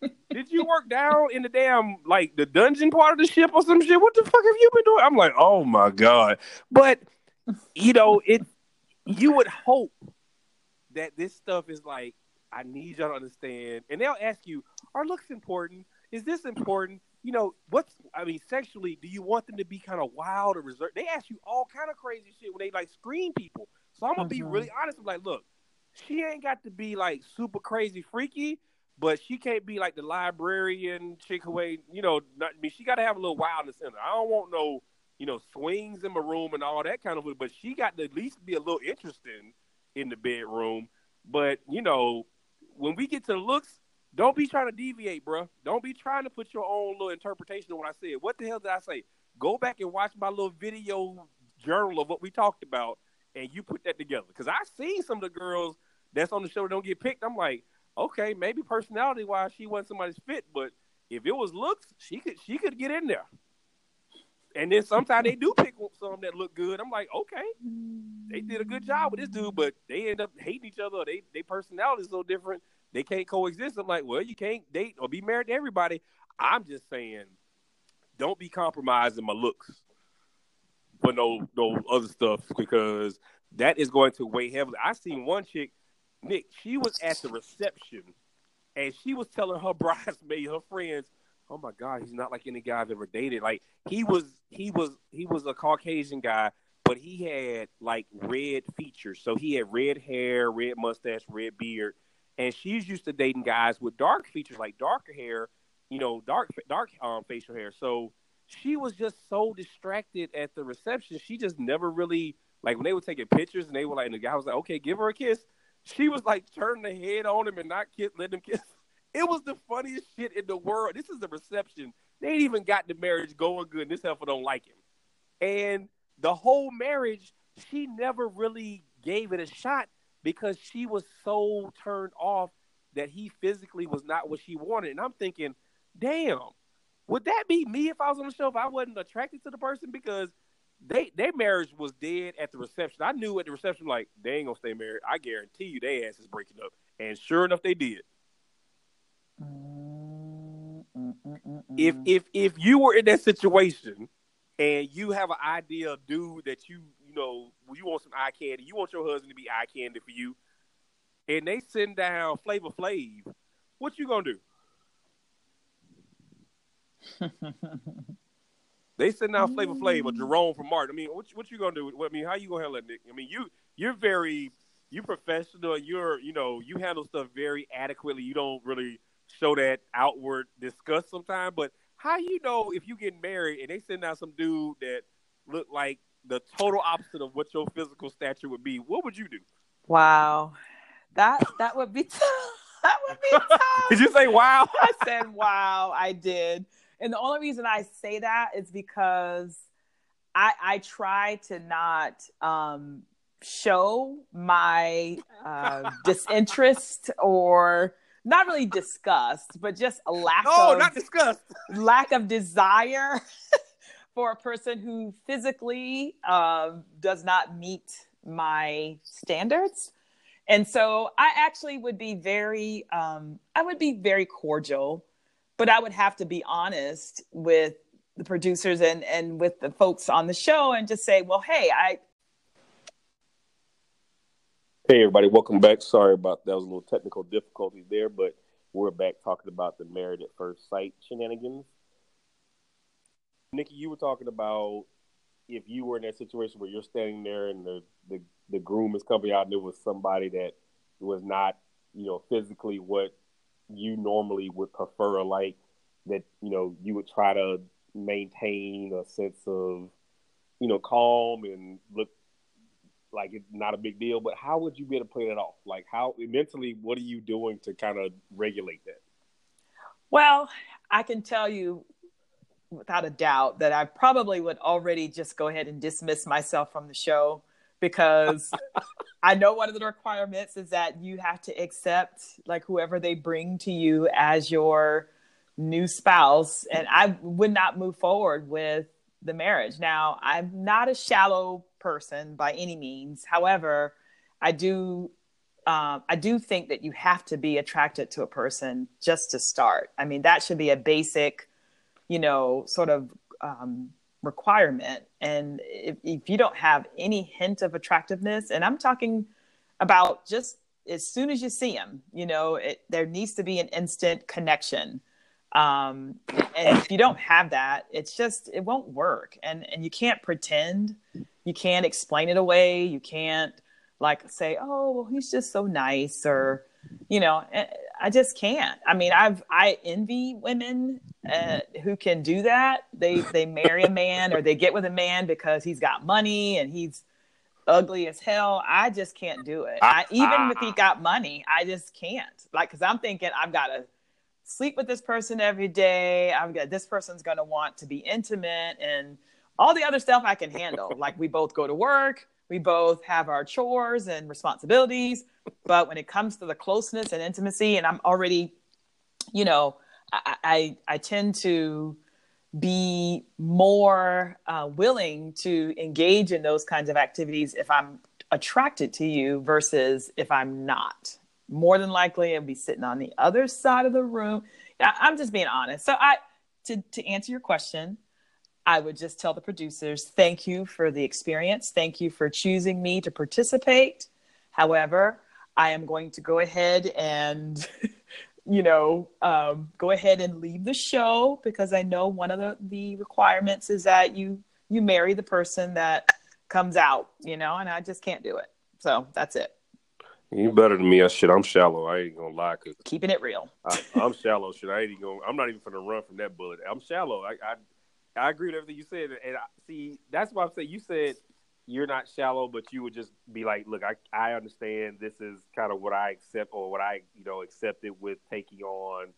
this? Did you work down in the damn like the dungeon part of the ship or some shit? What the fuck have you been doing? I'm like, oh my god. But you know, it you would hope that this stuff is like, I need y'all to understand. And they'll ask you, are looks important? Is this important? you know, what's I mean, sexually, do you want them to be kind of wild or reserved? They ask you all kind of crazy shit when they like screen people. So I'm gonna mm-hmm. be really honest. I'm like, look, she ain't got to be like super crazy freaky, but she can't be like the librarian chick who ain't, you know, not, I mean, she got to have a little wildness in her. I don't want no, you know, swings in my room and all that kind of, but she got to at least be a little interesting in the bedroom. But you know, when we get to the looks, don't be trying to deviate, bro. Don't be trying to put your own little interpretation of what I said. What the hell did I say? Go back and watch my little video journal of what we talked about, and you put that together. Because I seen some of the girls that's on the show don't get picked. I'm like, okay, maybe personality wise she wasn't somebody's fit, but if it was looks, she could she could get in there. And then sometimes they do pick some that look good. I'm like, okay, they did a good job with this dude, but they end up hating each other. They they personality is so different they can't coexist. I'm like, well, you can't date or be married to everybody. I'm just saying, don't be compromising my looks for no no other stuff because that is going to weigh heavily. I seen one chick, Nick. She was at the reception, and she was telling her bridesmaid, her friends, oh my god, he's not like any guy I've ever dated. Like he was, he was, he was a Caucasian guy, but he had like red features. So he had red hair, red mustache, red beard, and she's used to dating guys with dark features, like darker hair, you know, dark dark um, facial hair. So she was just so distracted at the reception. She just never really like when they were taking pictures and they were like, and the guy was like, okay, give her a kiss. She was like turning the head on him and not kiss, letting him kiss. It was the funniest shit in the world. This is the reception. They ain't even got the marriage going good. This heifer don't like him. And the whole marriage, she never really gave it a shot because she was so turned off that he physically was not what she wanted. And I'm thinking, damn, would that be me if I was on the show if I wasn't attracted to the person? Because they their marriage was dead at the reception. I knew at the reception, like, they ain't gonna stay married. I guarantee you their ass is breaking up. And sure enough, they did. If if if you were in that situation and you have an idea of dude that you you know you want some eye candy, you want your husband to be eye candy for you, and they send down Flavor Flav, what you gonna do? they send down Flavor Flav or mm. Jerome from Martin. I mean, what what you gonna do? I mean, how you gonna handle it, Nick? I mean, you you're very you professional. You're you know you handle stuff very adequately. You don't really show that outward disgust sometimes. But how you know if you get married and they send out some dude that look like the total opposite of what your physical stature would be, what would you do? Wow, that that would be tough. that would be tough. did you say wow? I said wow. I did, and the only reason I say that is because I I try to not um, show my uh, disinterest or not really disgust, but just a lack no, of not disgust. lack of desire for a person who physically uh, does not meet my standards. And so I actually would be very, um, I would be very cordial, but I would have to be honest with the producers and, and with the folks on the show and just say, well, hey, I, Hey everybody, welcome back. Sorry about that was a little technical difficulty there, but we're back talking about the married at first sight shenanigans. Nikki, you were talking about if you were in that situation where you're standing there and the, the, the groom is coming out and it was somebody that was not, you know, physically what you normally would prefer, or like that, you know, you would try to maintain a sense of, you know, calm and look like it's not a big deal, but how would you be able to play that off? Like how mentally, what are you doing to kind of regulate that? Well, I can tell you without a doubt that I probably would already just go ahead and dismiss myself from the show because I know one of the requirements is that you have to accept like whoever they bring to you as your new spouse and I would not move forward with the marriage. Now, I'm not a shallow person by any means. However, I do um, I do think that you have to be attracted to a person just to start. I mean, that should be a basic, you know, sort of um, requirement. And if, if you don't have any hint of attractiveness, and I'm talking about just as soon as you see them, you know, it, there needs to be an instant connection. Um, and if you don't have that, it's just it won't work. And and you can't pretend you can't explain it away. You can't like say, "Oh, well, he's just so nice," or you know, eh, I just can't. I mean, I've I envy women uh, who can do that. They they marry a man or they get with a man because he's got money and he's ugly as hell. I just can't do it. I, even if he got money, I just can't. Like, because I'm thinking I've got to sleep with this person every day. I've got this person's going to want to be intimate and all the other stuff I can handle. like we both go to work, we both have our chores and responsibilities. But when it comes to the closeness and intimacy, and I'm already, you know, I, I, I tend to be more uh, willing to engage in those kinds of activities if I'm attracted to you versus if I'm not. More than likely, I'll be sitting on the other side of the room. I'm just being honest. So I, to to answer your question, I would just tell the producers, thank you for the experience. Thank you for choosing me to participate. However, I am going to go ahead and you know, um, go ahead and leave the show because I know one of the, the requirements is that you you marry the person that comes out, you know, and I just can't do it. So that's it. You better than me. I shit. I'm shallow. I ain't gonna lie. Cause Keeping it real. I, am shallow. Shit. I ain't even gonna. I'm not even gonna run from that bullet. I'm shallow. I I, I agree with everything you said. And I, see, that's why I'm saying you said you're not shallow, but you would just be like, look, I I understand this is kind of what I accept or what I you know accepted with taking on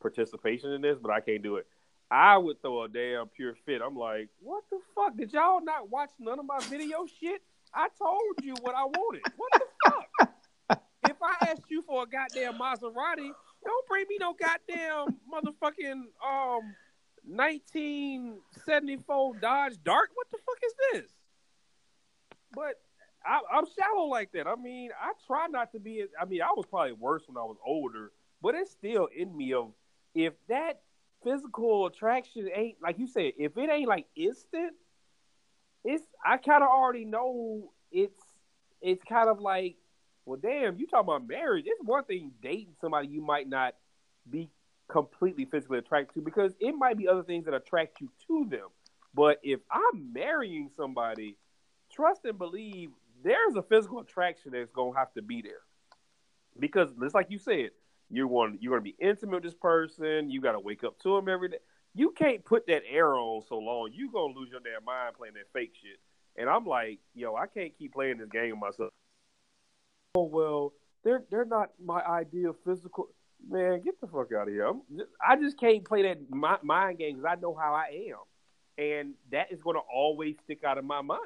participation in this, but I can't do it. I would throw a damn pure fit. I'm like, what the fuck? Did y'all not watch none of my video shit? I told you what I wanted. What the fuck? if I asked you for a goddamn Maserati, don't bring me no goddamn motherfucking um 1974 Dodge Dart. What the fuck is this? But I, am shallow like that. I mean, I try not to be. I mean, I was probably worse when I was older, but it's still in me of if that physical attraction ain't like you said, if it ain't like instant, it's I kind of already know it's it's kind of like well, damn, you talking about marriage? It's one thing dating somebody you might not be completely physically attracted to because it might be other things that attract you to them. But if I'm marrying somebody, trust and believe there's a physical attraction that's gonna have to be there. Because just like you said, you're one you're gonna be intimate with this person, you gotta wake up to them every day. You can't put that air on so long, you gonna lose your damn mind playing that fake shit. And I'm like, yo, I can't keep playing this game myself oh well, they're they're not my ideal physical. Man, get the fuck out of here! I'm, i just can't play that mind game because I know how I am, and that is going to always stick out of my mind.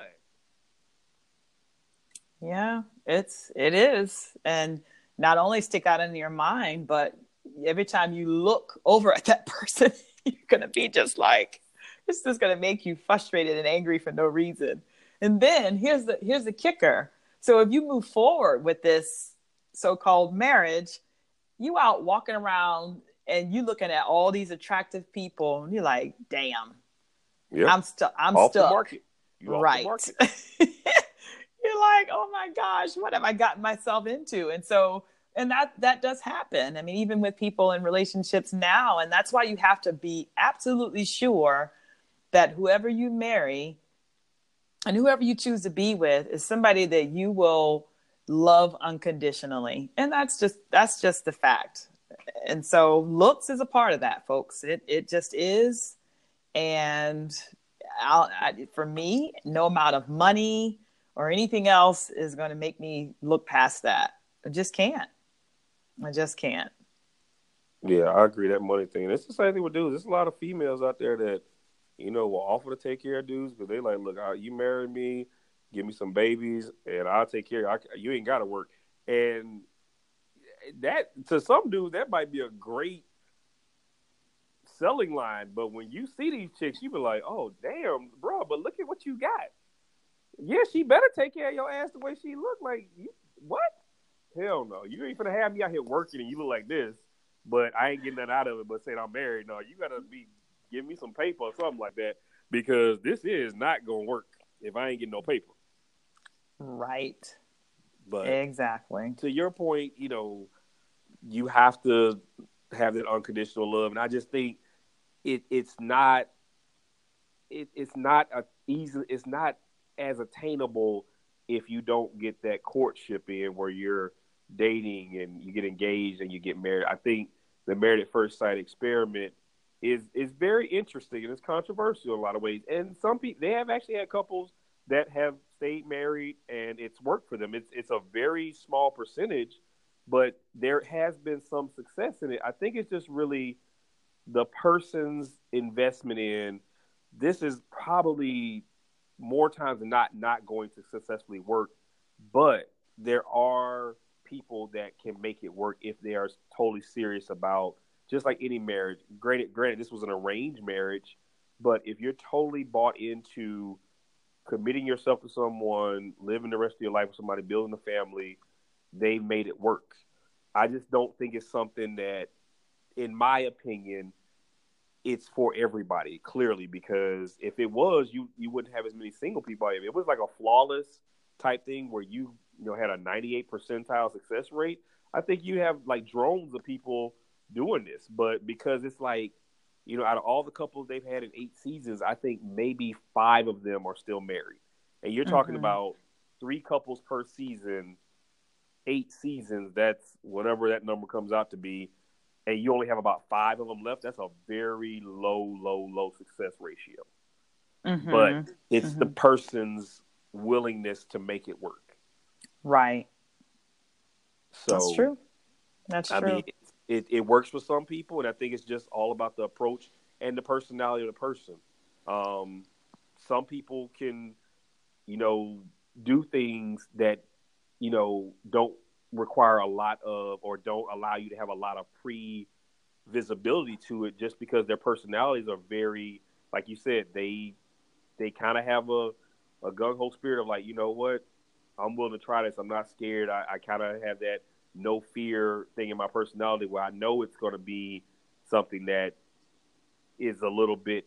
Yeah, it's it is, and not only stick out in your mind, but every time you look over at that person, you're gonna be just like, this is gonna make you frustrated and angry for no reason. And then here's the here's the kicker so if you move forward with this so-called marriage, you out walking around and you looking at all these attractive people and you're like, damn, yep. I'm stuck. I'm off stuck. The market. You right. You're like, oh my gosh, what have I gotten myself into? And so, and that that does happen. I mean, even with people in relationships now, and that's why you have to be absolutely sure that whoever you marry and whoever you choose to be with is somebody that you will love unconditionally. And that's just that's just the fact. And so looks is a part of that folks. It it just is. And I, for me no amount of money or anything else is going to make me look past that. I just can't. I just can't. Yeah i agree. That money thing. It's the same thing with dudes. There's a lot of females out there that you know, will offer to take care of dudes, but they like, look, you marry me, give me some babies, and I'll take care. I, you ain't got to work, and that to some dudes that might be a great selling line. But when you see these chicks, you be like, oh damn, bro, but look at what you got. Yeah, she better take care of your ass the way she look. Like you, what? Hell no, you ain't gonna have me out here working and you look like this. But I ain't getting that out of it. But saying I'm married, no, you gotta be give me some paper or something like that because this is not to work if I ain't getting no paper. Right. But exactly. To your point, you know, you have to have that unconditional love, and I just think it it's not it, it's not a easy it's not as attainable if you don't get that courtship in where you're dating and you get engaged and you get married. I think the married at first sight experiment is is very interesting and it's controversial in a lot of ways. And some people they have actually had couples that have stayed married and it's worked for them. It's it's a very small percentage, but there has been some success in it. I think it's just really the person's investment in this is probably more times than not not going to successfully work, but there are people that can make it work if they are totally serious about just like any marriage. Granted, granted, this was an arranged marriage, but if you're totally bought into committing yourself to someone, living the rest of your life with somebody, building a family, they made it work. I just don't think it's something that, in my opinion, it's for everybody. Clearly, because if it was, you you wouldn't have as many single people. If it was like a flawless type thing where you you know had a 98 percentile success rate, I think you have like drones of people doing this, but because it's like, you know, out of all the couples they've had in eight seasons, I think maybe five of them are still married. And you're talking Mhm. about three couples per season, eight seasons. That's whatever that number comes out to be. And you only have about five of them left. That's a very low, low, low success ratio. Mhm. But it's the Mhm. person's willingness to make it work. right. So That's true. That's I true. mean, it, it, works for some people, and I think it's just all about the approach and the personality of the person. Um, some people can, you know, do things that, you know, don't require a lot of or don't allow you to have a lot of pre visibility to it just because their personalities are very like you said they they kind of have a a gung ho spirit of like you know what? I'm willing to try this. I'm not scared. I, I kind of have that no fear thing in my personality where I know it's going to be something that is a little bit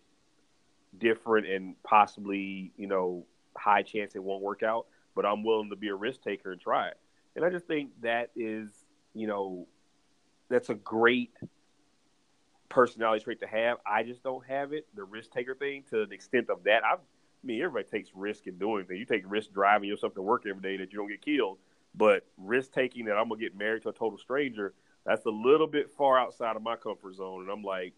different and possibly, you know, high chance it won't work out, but I'm willing to be a risk taker and try it. And I just think that is, you know, that's a great personality trait to have. I just don't have it, the risk taker thing, to the extent of that. I've, I mean, everybody takes risk in doing things. You take risk driving yourself to work every day that you don't get killed. But risk taking that I'm gonna get married to a total stranger, that's a little bit far outside of my comfort zone. And I'm like,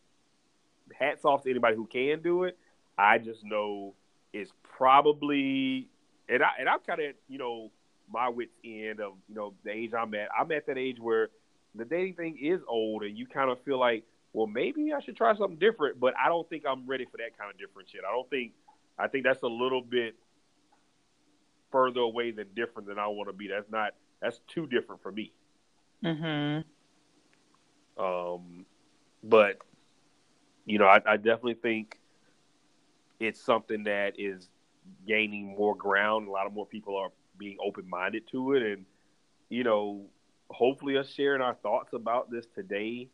hats off to anybody who can do it. I just know it's probably and I and I'm kind of you know my wits end of you know the age I'm at. I'm at that age where the dating thing is old, and you kind of feel like, well, maybe I should try something different. But I don't think I'm ready for that kind of different shit. I don't think. I think that's a little bit further away than different than I want to be. That's not. That's too different for me. Mhm. Um, but you know, I, I definitely think it's something that is gaining more ground. A lot of more people are being open minded to it, and you know, hopefully, us sharing our thoughts about this today.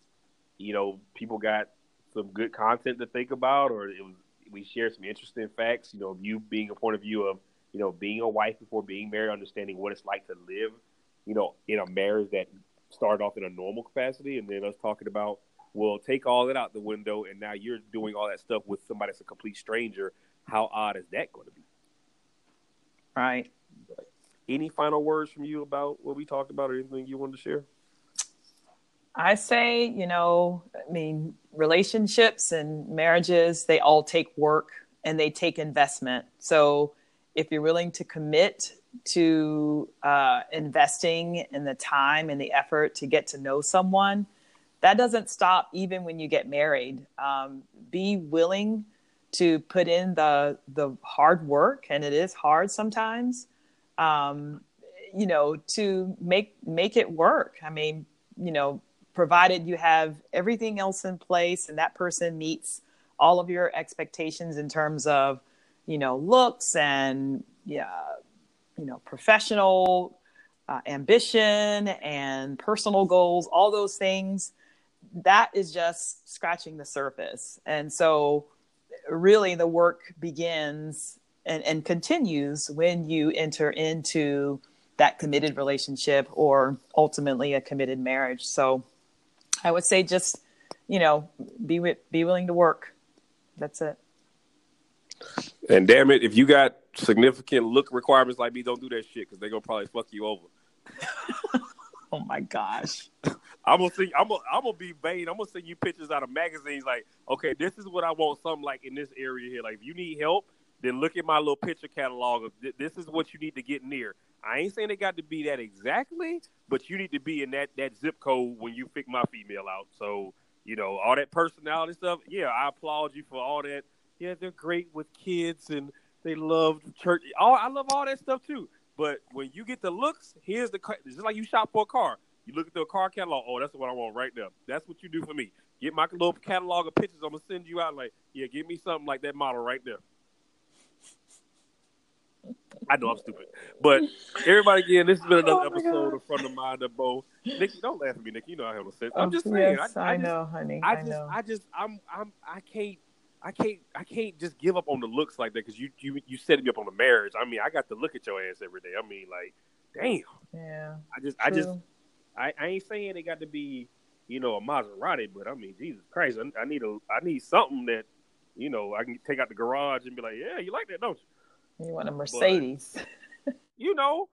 You know, people got some good content to think about, or it was we shared some interesting facts. You know, you being a point of view of you know being a wife before being married, understanding what it's like to live, you know, in a marriage that started off in a normal capacity, and then us talking about well, take all that out the window, and now you're doing all that stuff with somebody that's a complete stranger. How odd is that going to be? Right. Any final words from you about what we talked about, or anything you wanted to share? I say, you know, I mean, relationships and marriages, they all take work and they take investment. So if you're willing to commit to uh, investing in the time and the effort to get to know someone, that doesn't stop even when you get married. Um, be willing to put in the the hard work, and it is hard sometimes. Um, you know, to make make it work. I mean, you know, provided you have everything else in place and that person meets all of your expectations in terms of, you know, looks and yeah, you know, professional uh, ambition and personal goals, all those things that is just scratching the surface. And so, really, the work begins and, and continues when you enter into that committed relationship or ultimately a committed marriage. So, I would say just, you know, be be willing to work. That's it. And damn it, if you got significant look requirements like me, don't do that shit because they're gonna probably fuck you over. Oh my gosh. I'm gonna see. I'm gonna, I'm gonna be vain. I'm gonna send you pictures out of magazines. Like, okay, this is what I want. Something like in this area here. Like, if you need help, then look at my little picture catalog of th- this is what you need to get near. I ain't saying it got to be that exactly, but you need to be in that that zip code when you pick my female out. So you know all that personality stuff. Yeah, I applaud you for all that. Yeah, they're great with kids and they love church. All I love all that stuff too. But when you get the looks, here's the it's just like you shop for a car. You look at the car catalog. Oh, that's what I want right now. That's what you do for me. Get my little catalog of pictures. I'm gonna send you out. Like, yeah, give me something like that model right there. I know I'm stupid, but everybody again, this has been another Oh episode God. of Front of Mind of Bo. Nikki, don't laugh at me, Nikki. You know I have no sense. Oh, I'm just saying. yes, I, I, I just, know, honey. I I, just, know. I just, I'm, I'm, I can't, I can't, I can't just give up on the looks like that because you, you, you setting me up on the marriage. I mean, I got to look at your ass every day. I mean, like, damn. yeah. I just, I just. I, I ain't saying it got to be you know, a Maserati, but I mean, Jesus Christ, I, I need a, I need something that, you know, I can take out the garage and be like, yeah, you like that, don't you? You want a Mercedes? But, you know,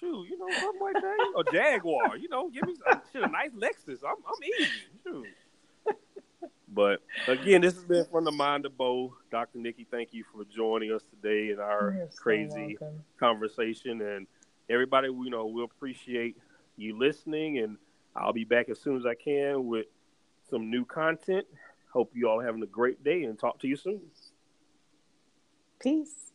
shoot, you know, something like that, a Jaguar, you know, give me some, shit, a nice Lexus. I'm, I'm easy, shoot. But again, this has been from the mind of Bo. Dr. Nikki, thank you for joining us today in our You're crazy welcome. conversation. And everybody, you know, we appreciate you listening. And I'll be back as soon as I can with some new content. Hope you all having a great day and talk to you soon. Peace.